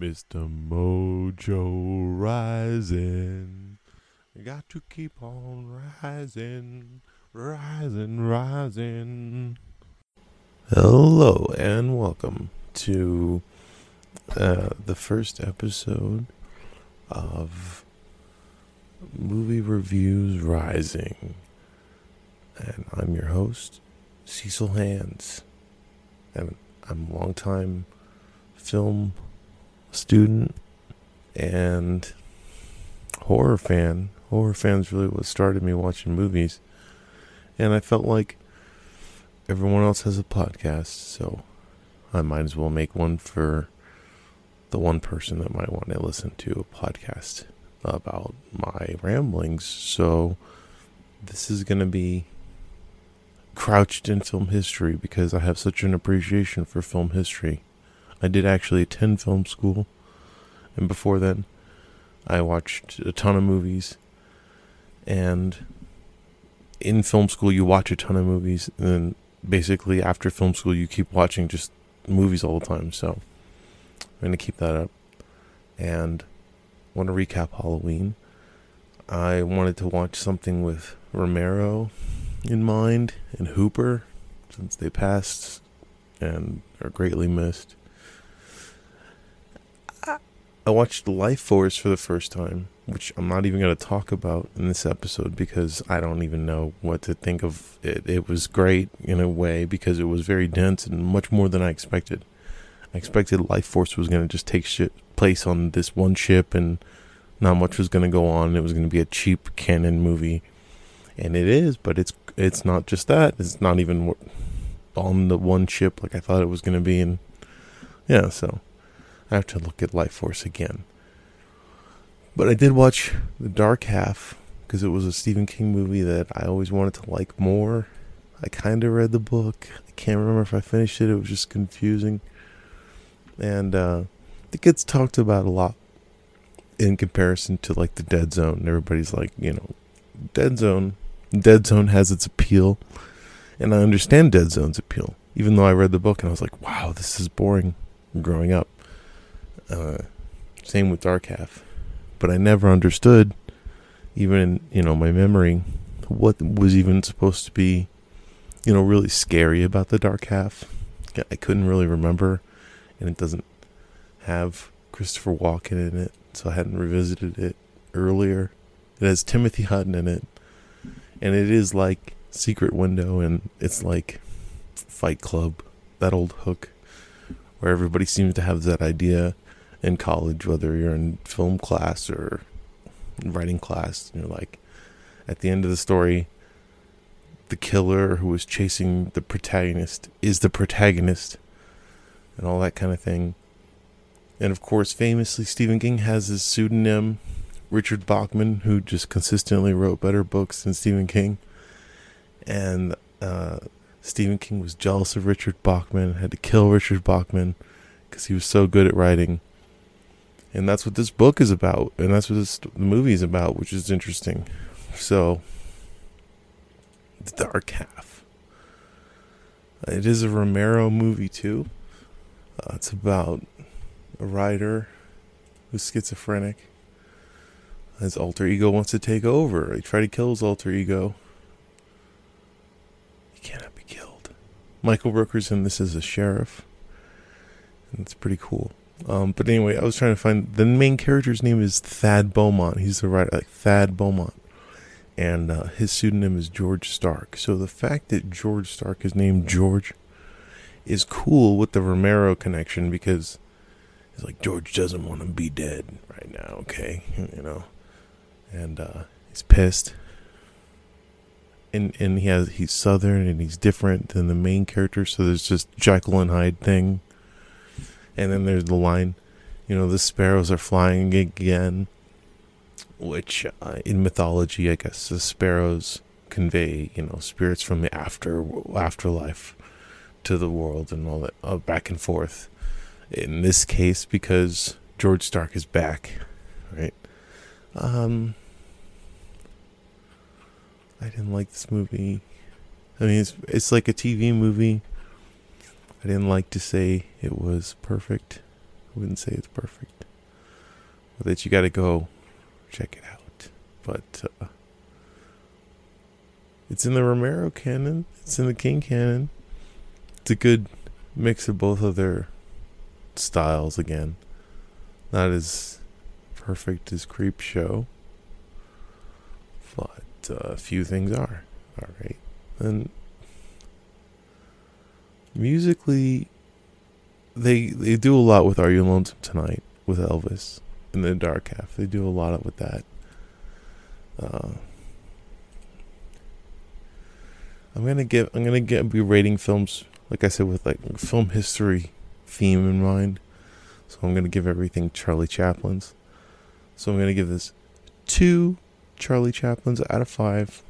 Mr. Mojo rising. Got to keep on rising, rising, rising. Hello and welcome to uh, the first episode of Movie Reviews Rising. And I'm your host, Cecil Hands. And I'm a longtime film student and horror fan. Horror fans really what started me watching movies. And I felt like everyone else has a podcast, so I might as well make one for the one person that might want to listen to a podcast about my ramblings. So this is going to be crouched in film history because I have such an appreciation for film history. I did actually attend film school, and before then, I watched a ton of movies. And in film school, you watch a ton of movies, and then basically after film school, you keep watching just movies all the time. So I'm going to keep that up. And I want to recap Halloween. I wanted to watch something with Romero in mind and Hooper, since they passed and are greatly missed. I watched Lifeforce for the first time, which I'm not even going to talk about in this episode because I don't even know what to think of it. It was great in a way because it was very dense and much more than I expected. I expected Lifeforce was going to just take shit place on this one ship and not much was going to go on. It was going to be a cheap Cannon movie, and it is, but it's it's not just that. It's not even on the one ship like I thought it was going to be, and yeah, so I have to look at Lifeforce again. But I did watch The Dark Half because it was a Stephen King movie that I always wanted to like more. I kind of read the book. I can't remember if I finished it. It was just confusing. And uh, it gets talked about a lot in comparison to like the Dead Zone. And everybody's like, you know, Dead Zone. Dead Zone has its appeal. And I understand Dead Zone's appeal. Even though I read the book and I was like, wow, this is boring growing up. Uh, same with Dark Half. But I never understood, even in, you know, my memory, what was even supposed to be, you know, really scary about the Dark Half. I couldn't really remember, and it doesn't have Christopher Walken in it, so I hadn't revisited it earlier. It has Timothy Hutton in it, and it is like Secret Window, and it's like Fight Club, that old hook, where everybody seems to have that idea in college, whether you're in film class or writing class. You're like, at the end of the story, the killer who was chasing the protagonist is the protagonist, and all that kind of thing. And of course, famously, Stephen King has his pseudonym, Richard Bachman, who just consistently wrote better books than Stephen King. And uh, Stephen King was jealous of Richard Bachman, had to kill Richard Bachman because he was so good at writing and that's what this book is about. And that's what this movie is about which is interesting. So the dark half. It is a romero movie too. Uh, it's about a writer who's schizophrenic. His alter ego wants to take over. He tried to kill his alter ego. He cannot be killed. Michael rooker's in this as a sheriff. And it's pretty cool um, but anyway, I was trying to find the main character's name is Thad Beaumont. He's the writer, like Thad Beaumont, and uh, his pseudonym is George Stark. So the fact that George Stark is named George is cool with the Romero connection because it's like George doesn't want to be dead right now. Okay, you know, and uh, he's pissed. And, and he has he's southern and he's different than the main character so there's just Jekyll and Hyde thing and then there's the line, you know, the sparrows are flying again, which uh, in mythology, I guess the sparrows convey, you know, spirits from the after afterlife to the world and all that, uh, back and forth. In this case, because George Stark is back, right? Um, I didn't like this movie. I mean, it's it's like a TV movie I didn't like to say it was perfect. I wouldn't say it's perfect. But that you got to go check it out. But uh, it's in the Romero canon. It's in the King canon. It's a good mix of both of their styles again. Not as perfect as Creepshow, but uh, a few things are. All right. And musically, they they do a lot with Are You Lonesome Tonight with Elvis in the Dark Half. They do a lot with that. Uh, I'm gonna give I'm gonna get be rating films like I said with like film history theme in mind. So I'm gonna give everything Charlie Chaplin's. So I'm gonna give this two Charlie Chaplin's out of five,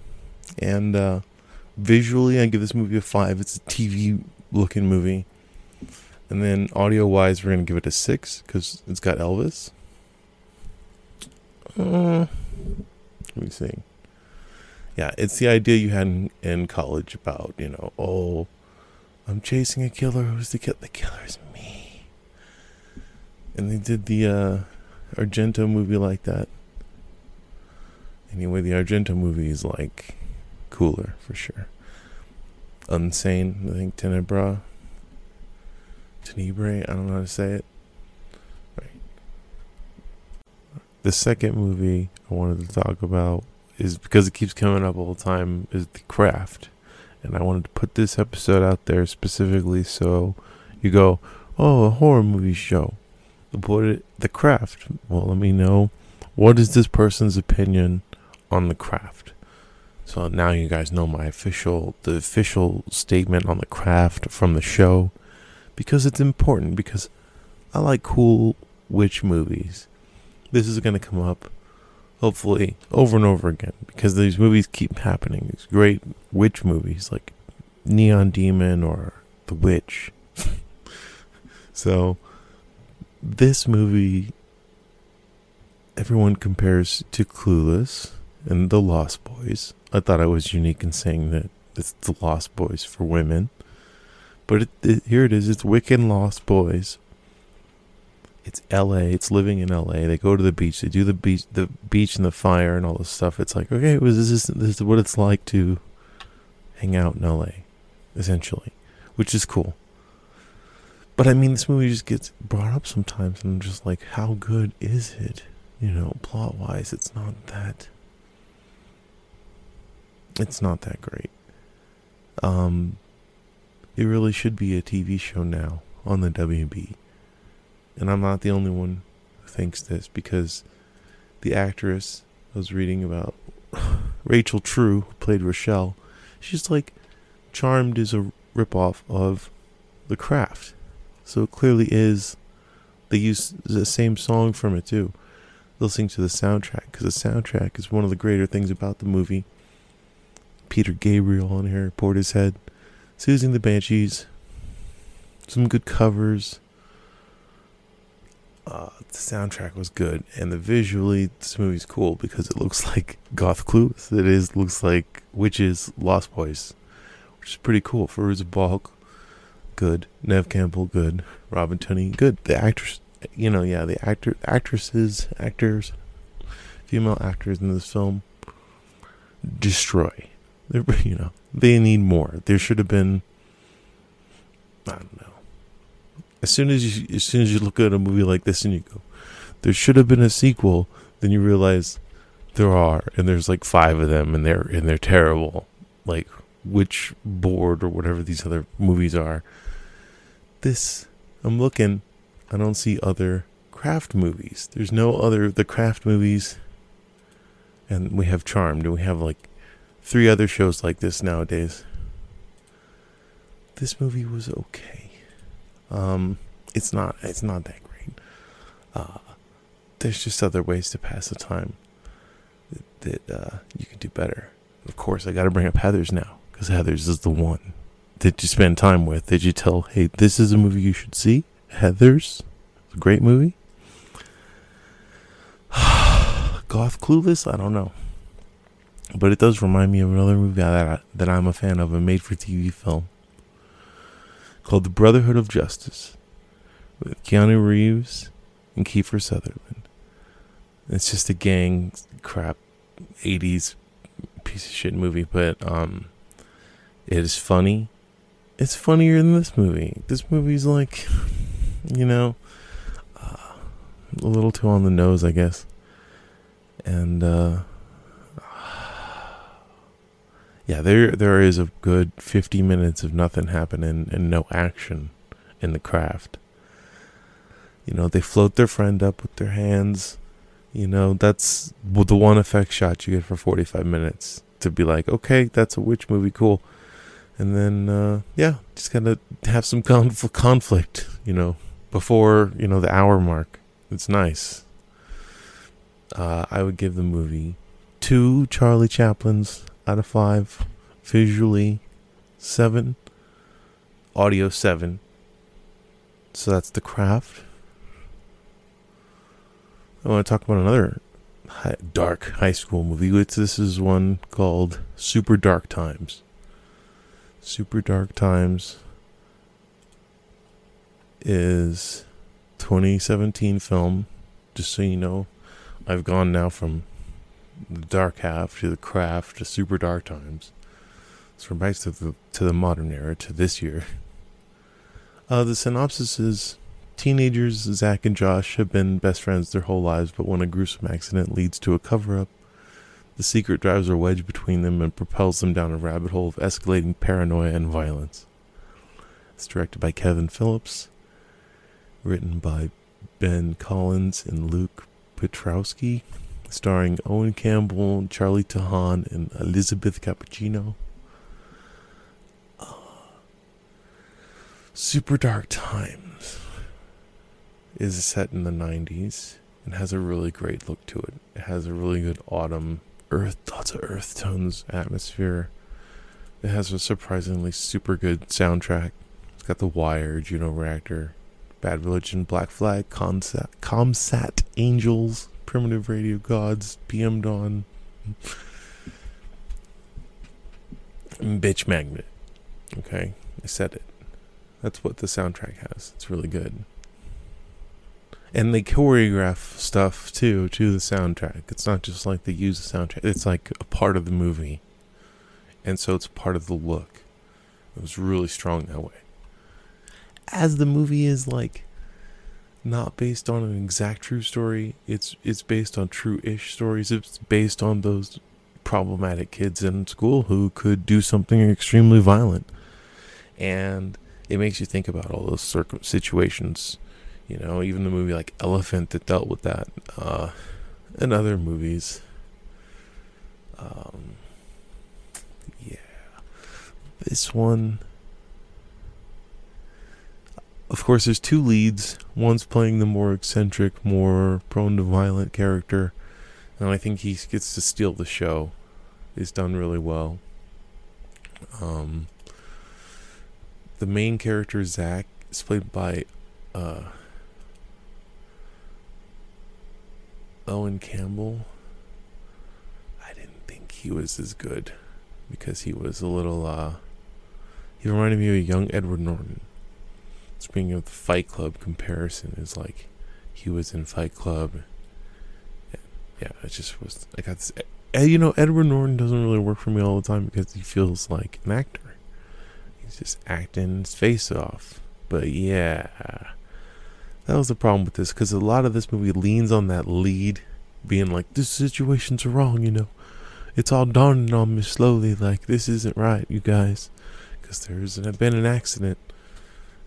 and uh, visually I give this movie a five. It's a TV looking movie. And then audio wise, we're gonna give it a six because it's got Elvis. Uh, let me see. Yeah, it's the idea you had in, in college about you know, oh, I'm chasing a killer. Who's the killer? The killer is me. And they did the uh, Argento movie like that. Anyway, the Argento movie is like cooler for sure. Unsane, I think Tenebra. Tenebrae, I don't know how to say it. Right. The second movie I wanted to talk about is because it keeps coming up all the time is The Craft. And I wanted to put this episode out there specifically so you go, oh, a horror movie show. It, The Craft. Well, let me know what is this person's opinion on The Craft. So now you guys know my official, the official statement on The Craft from the show because it's important because I like cool witch movies. This is going to come up hopefully over and over again because these movies keep happening. These great witch movies like Neon Demon or The Witch. so this movie everyone compares to Clueless and The Lost Boys. I thought I was unique in saying that it's The Lost Boys for women. But it, it, here it is. It's Wiccan Lost Boys. It's L.A. It's living in L.A. They go to the beach. They do the beach, the beach and the fire and all this stuff. It's like okay, was this is this is what it's like to hang out in L.A. Essentially, which is cool. But I mean, this movie just gets brought up sometimes, and I'm just like, how good is it? You know, plot wise, it's not that. It's not that great. Um, it really should be a TV show now on the WB. And I'm not the only one who thinks this because the actress I was reading about, Rachel True, who played Rochelle, she's like, Charmed is a ripoff of The Craft. So it clearly is. They use the same song from it too. Listening to the soundtrack because the soundtrack is one of the greater things about the movie. Peter Gabriel on here, Portishead. Siouxsie the Banshees. Some good covers. Uh, the soundtrack was good, and the visually, this movie's cool because it looks like Goth Clueless. It is looks like Witches, Lost Boys, which is pretty cool. Fairuza Balk, good. Neve Campbell, good. Robin Tunney, good. The actors, you know, yeah, the actor, actresses, actors, female actors in this film destroy. They're, you know, they need more. There should have been. I don't know. As soon as you, as soon as you look at a movie like this and you go, there should have been a sequel. Then you realize there are, and there's like five of them, and they're and they're terrible. Like which board or whatever these other movies are. This, I'm looking. I don't see other craft movies. There's no other the craft movies. And we have Charmed, and we have like three other shows like this nowadays. This movie was okay. Um, it's not. It's not that great. Uh, there's just other ways to pass the time that, that uh, you can do better. Of course, I got to bring up Heather's now because Heather's is the one that you spend time with. That you tell, hey, this is a movie you should see. Heather's, a great movie. Goth Clueless, I don't know. But it does remind me of another movie that, I, that I'm a fan of, a made for TV film called The Brotherhood of Justice, with Keanu Reeves and Kiefer Sutherland. It's just a gang crap 80s piece of shit movie, but um it is funny. It's funnier than this movie. This movie's like you know uh, a little too on the nose, I guess. And uh yeah, there there is a good 50 minutes of nothing happening and no action in the craft. You know, they float their friend up with their hands. You know, that's the one effect shot you get for 45 minutes to be like, okay, that's a witch movie, cool. And then, uh, yeah, just kind of have some conf- conflict, you know, before, you know, the hour mark. It's nice. Uh, I would give the movie two Charlie Chaplins out of five. Visually, seven. Audio, seven. So that's The Craft. I want to talk about another high, dark high school movie. This is one called Super Dark Times. Super Dark Times is 2017 film. Just so you know, I've gone now from the dark half to the craft to super dark times. So we're back to the to the modern era to this year. Uh, the synopsis is teenagers Zach and Josh have been best friends their whole lives, but when a gruesome accident leads to a cover up, the secret drives a wedge between them and propels them down a rabbit hole of escalating paranoia and violence. It's directed by Kevin Phillips, written by Ben Collins and Luke Piotrowski, starring Owen Campbell, Charlie Tahan, and Elizabeth Cappuccino. Uh, Super Dark Times is set in the 90s and has a really great look to it. It has a really good autumn, earth, lots of earth tones atmosphere. It has a surprisingly super good soundtrack. It's got The Wire, Juno Reactor, Bad Religion, Black Flag, Comsat, Comsat Angels, Primitive Radio Gods, PM Dawn, Bitch Magnet. Okay, I said it. That's what the soundtrack has. It's really good. And they choreograph stuff too to the soundtrack. It's not just like they use the soundtrack. It's like a part of the movie. And so it's part of the look. It was really strong that way. As the movie is like not based on an exact true story. It's it's based on true-ish stories. It's based on those problematic kids in school who could do something extremely violent, and it makes you think about all those circum- situations. You know, even the movie like Elephant that dealt with that, uh, and other movies. Um, yeah, this one of course, there's two leads. One's playing the more eccentric, more prone to violent character, and I think he gets to steal the show. He's done really well. Um, the main character Zach is played by uh, Owen Campbell. I didn't think he was as good because he was a little. Uh, he reminded me of a young Edward Norton speaking of the Fight Club comparison, is like he was in Fight Club. Yeah, it just was. I got this. Eh, you know, Edward Norton doesn't really work for me all the time because he feels like an actor. He's just acting his face off. But yeah, that was the problem with this because a lot of this movie leans on that lead being like, "This situation's wrong," you know. It's all dawning on me slowly, like this isn't right, you guys, because there's been an accident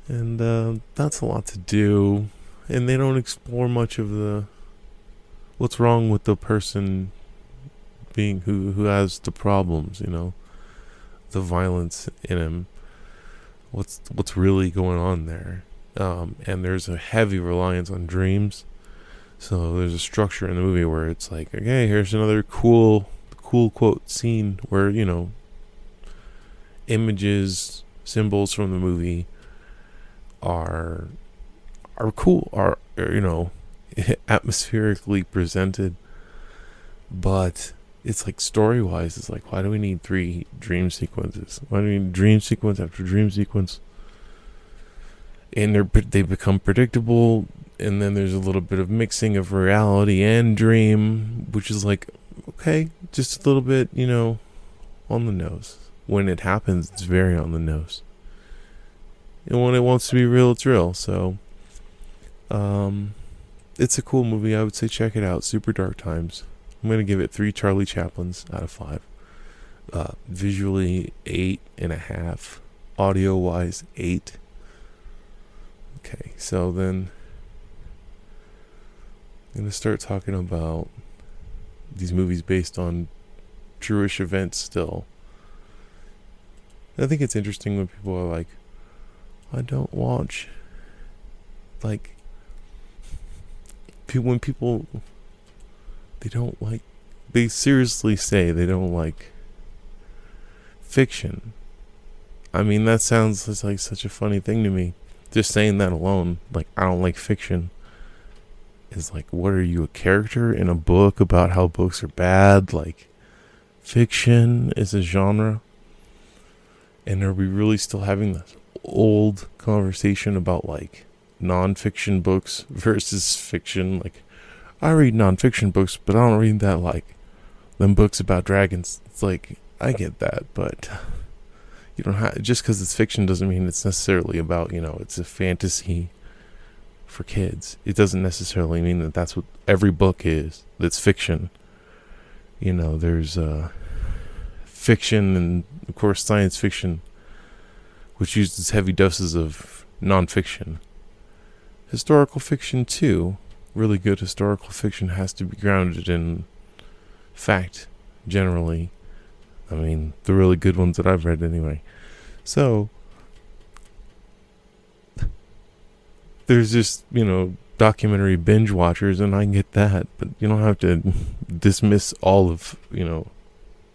and uh, that's a lot to do. And they don't explore much of the what's wrong with the person being who who has the problems you know? The violence in him. What's what's really going on there? Um, and there's a heavy reliance on dreams. So there's a structure in the movie where it's like okay here's another cool cool quote scene where you know images symbols from the movie are are cool, are, are you know, atmospherically presented, but it's like story wise, it's like why do we need three dream sequences? Why do we need dream sequence after dream sequence? and they're they become predictable and then there's a little bit of mixing of reality and dream which is like okay just a little bit you know on the nose when it happens it's very on the nose and when it wants to be real it's real. So um it's a cool movie. I would say check it out. Super dark times. I'm gonna give it three charlie chaplins out of five. Uh visually eight and a half. Audio wise eight. Okay, so then I'm to start talking about these movies based on Jewish events still. I think it's interesting when people are like, I don't watch. Like, when people, they don't like, they seriously say they don't like fiction. I mean, that sounds like such a funny thing to me just saying that alone, like I don't like fiction, is like, what are you a character in a book about how books are bad? Like, fiction is a genre, and are we really still having this old conversation about like nonfiction books versus fiction? Like, I read nonfiction books, but I don't read that like them books about dragons. It's like I get that, but you don't have just because it's fiction doesn't mean it's necessarily about you know it's a fantasy for kids it doesn't necessarily mean that that's what every book is that's fiction you know there's uh fiction and of course science fiction which uses heavy doses of nonfiction historical fiction too really good historical fiction has to be grounded in fact generally I mean, the really good ones that I've read anyway. So, there's just, you know, documentary binge watchers, and I get that, but you don't have to dismiss all of, you know,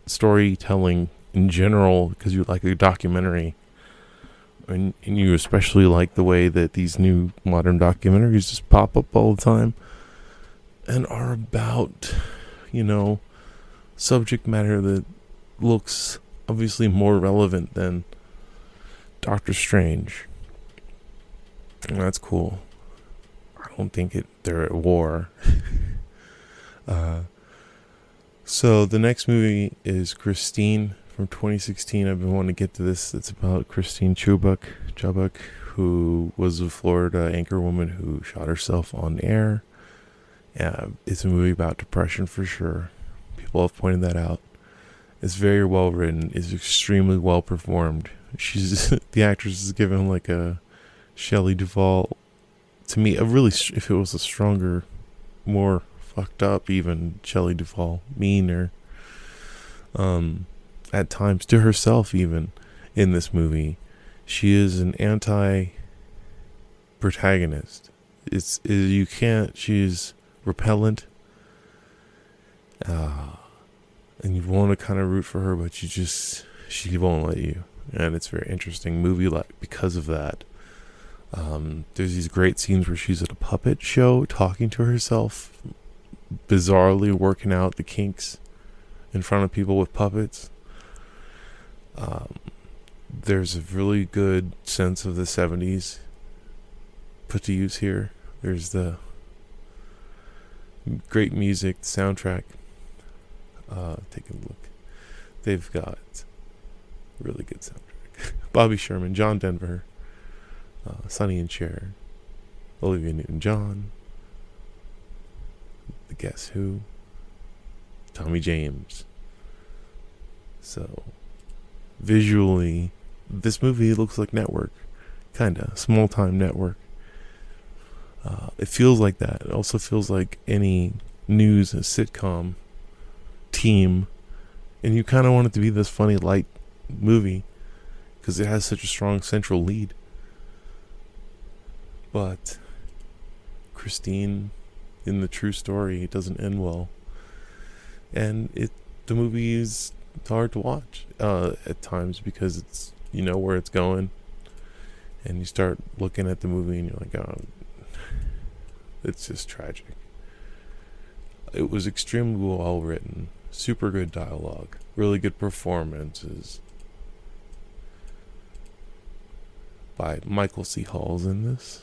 storytelling in general because you like a documentary. And, and you especially like the way that these new modern documentaries just pop up all the time and are about, you know, subject matter that looks obviously more relevant than Doctor Strange. And that's cool. I don't think it they're at war. uh, so the next movie is Christine from 2016. I've been wanting to get to this. It's about Christine Chubbuck, Chubbuck, who was a Florida anchor woman who shot herself on air. Yeah, it's a movie about depression for sure. People have pointed that out. It's very well written. It's extremely well performed. She's the actress is given like a Shelley Duvall. To me, a really if it was a stronger, more fucked up even Shelley Duvall, meaner. Um, at times to herself even in this movie, she is an anti protagonist. It's, you can't. She's repellent. Uh, and you want to kind of root for her, but you just she won't let you, and it's very interesting movie like because of that. Um, there's these great scenes where she's at a puppet show talking to herself, bizarrely working out the kinks in front of people with puppets. Um, there's a really good sense of the 70s put to use here. There's the great music, the soundtrack uh, take a look. They've got really good soundtrack. Bobby Sherman, John Denver, uh, Sonny and Cher, Olivia Newton-John, the Guess Who, Tommy James. So, visually, this movie looks like Network, kinda small time Network. Uh, it feels like that. It also feels like any news sitcom team, and you kind of want it to be this funny light movie because it has such a strong central lead. But Christine, in the true story, it doesn't end well, and it the movie is hard to watch uh, at times because it's you know where it's going, and you start looking at the movie and you're like, oh, it's just tragic. It was extremely well written super good dialogue, really good performances. by Michael C. Hall's in this.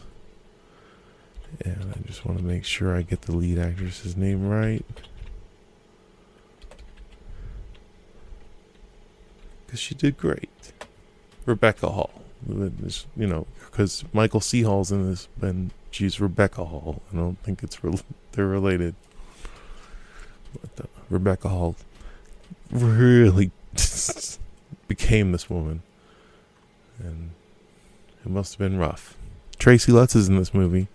And I just want to make sure I get the lead actress's name right. Because she did great. Rebecca Hall. You know, because Michael C. Hall's in this, and she's Rebecca Hall. I don't think it's re- they're related. But uh, Rebecca Hall really became this woman, and it must have been rough. Tracy Letts is in this movie.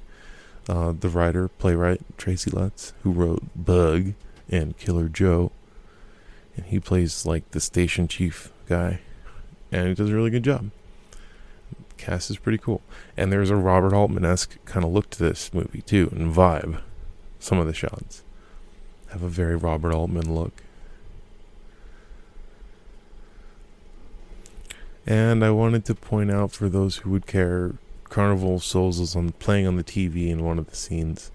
Uh, the writer, playwright Tracy Letts, who wrote Bug and Killer Joe, and he plays like the station chief guy, and he does a really good job. Cast is pretty cool, and there's a Robert Altman esque kind of look to this movie too, and vibe. Some of the shots have a very Robert Altman look. And I wanted to point out for those who would care, Carnival of Souls is on playing on the TV in one of the scenes.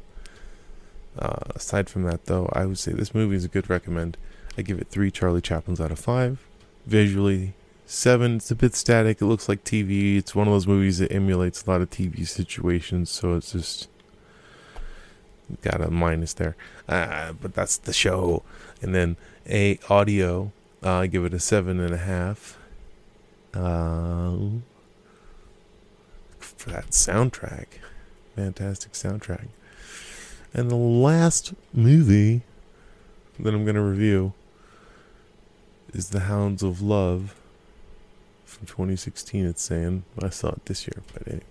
Uh, aside from that, though, I would say this movie is a good recommend. I give it three Charlie Chaplins out of five. Visually, seven. It's a bit static. It looks like TV. It's one of those movies that emulates a lot of TV situations, so it's just got a minus there. Uh, but that's the show. And then a audio, uh, I give it a seven and a half. Uh, for that soundtrack, fantastic soundtrack. And the last movie that I'm going to review is The Hounds of Love from 2016. It's saying I saw it this year, but anyway.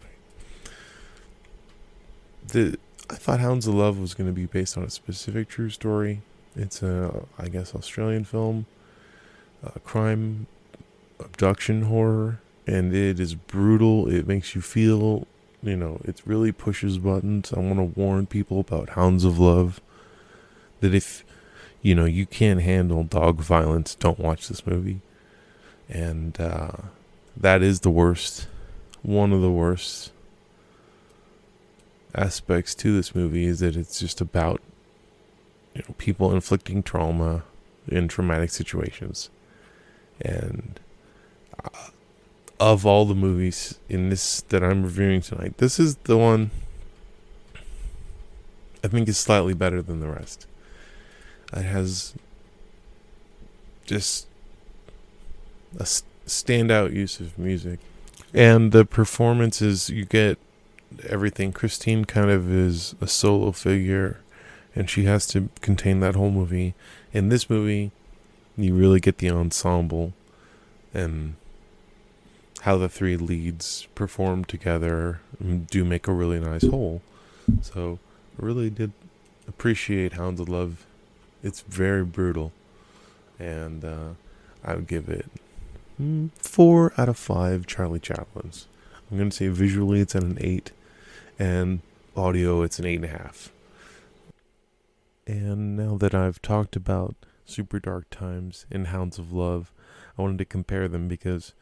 The I thought Hounds of Love was going to be based on a specific true story. It's a, I guess, Australian film, a crime abduction horror, and it is brutal. It makes you feel, you know, it really pushes buttons. I want to warn people about Hounds of Love that if, you know, you can't handle dog violence, don't watch this movie. And uh, that is the worst, one of the worst aspects to this movie is that it's just about you know people inflicting trauma in traumatic situations. And uh, of all the movies in this that I'm reviewing tonight this is the one I think is slightly better than the rest it has just a standout use of music and the performances you get everything. Christine kind of is a solo figure, and she has to contain that whole movie. In this movie, you really get the ensemble and how the three leads perform together do make a really nice whole. So, I really did appreciate Hounds of Love. It's very brutal, and uh, I would give it mm, four out of five Charlie Chaplins. I'm going to say visually it's at an eight and audio it's an eight and a half. And now that I've talked about Super Dark Times and Hounds of Love, I wanted to compare them because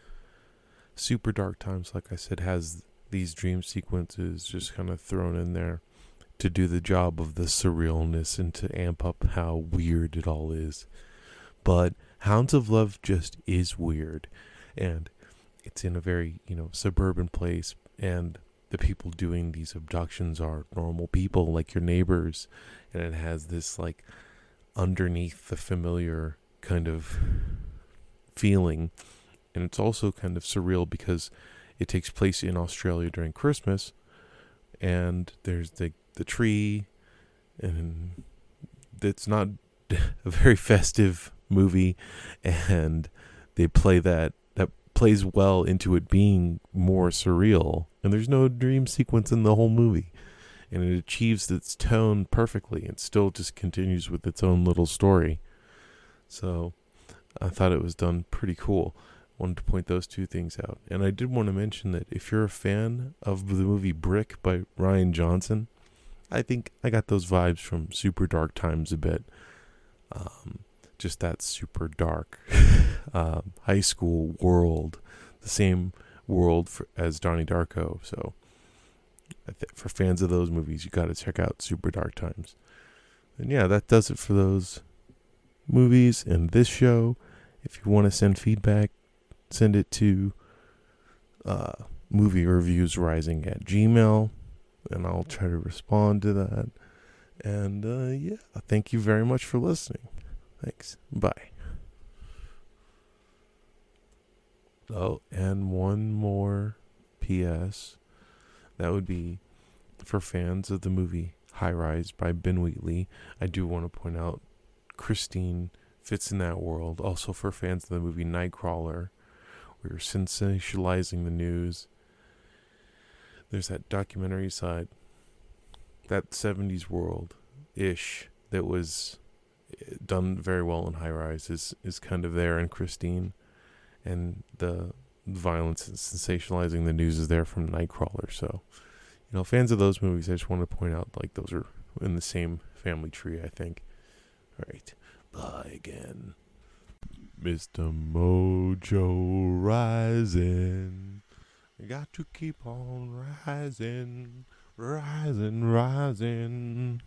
Super Dark Times, like I said, has these dream sequences just kind of thrown in there to do the job of the surrealness and to amp up how weird it all is. But Hounds of Love just is weird. And it's in a very, you know, suburban place and the people doing these abductions are normal people like your neighbors and it has this like underneath the familiar kind of feeling and it's also kind of surreal because it takes place in Australia during Christmas and there's the the tree and it's not a very festive movie and they play that that plays well into it being more surreal. And there's no dream sequence in the whole movie. And it achieves its tone perfectly and still just continues with its own little story. So I thought it was done pretty cool. Wanted to point those two things out. And I did want to mention that if you're a fan of the movie Brick by Rian Johnson, I think I got those vibes from Super Dark Times a bit. Um, just that super dark um, high school world, the same world for, as Donnie Darko. So, for fans of those movies, you got to check out Super Dark Times. And yeah, that does it for those movies and this show. If you want to send feedback, send it to uh, movie reviews rising at Gmail, and I'll try to respond to that. And uh, yeah, thank you very much for listening. Thanks. Bye. Oh, and one more PS. That would be for fans of the movie High Rise by Ben Wheatley. I do want to point out Christine fits in that world. Also for fans of the movie Nightcrawler, where you're sensationalizing the news. There's that documentary side, that 70s world ish that was eh, done very well in High Rise is, is kind of there in Christine. And the violence and sensationalizing the news is there from Nightcrawler. So, you know, fans of those movies, I just want to point out like those are in the same family tree, I think. All right. Bye again. Mr. Mojo rising. Got to keep on rising, rising, rising.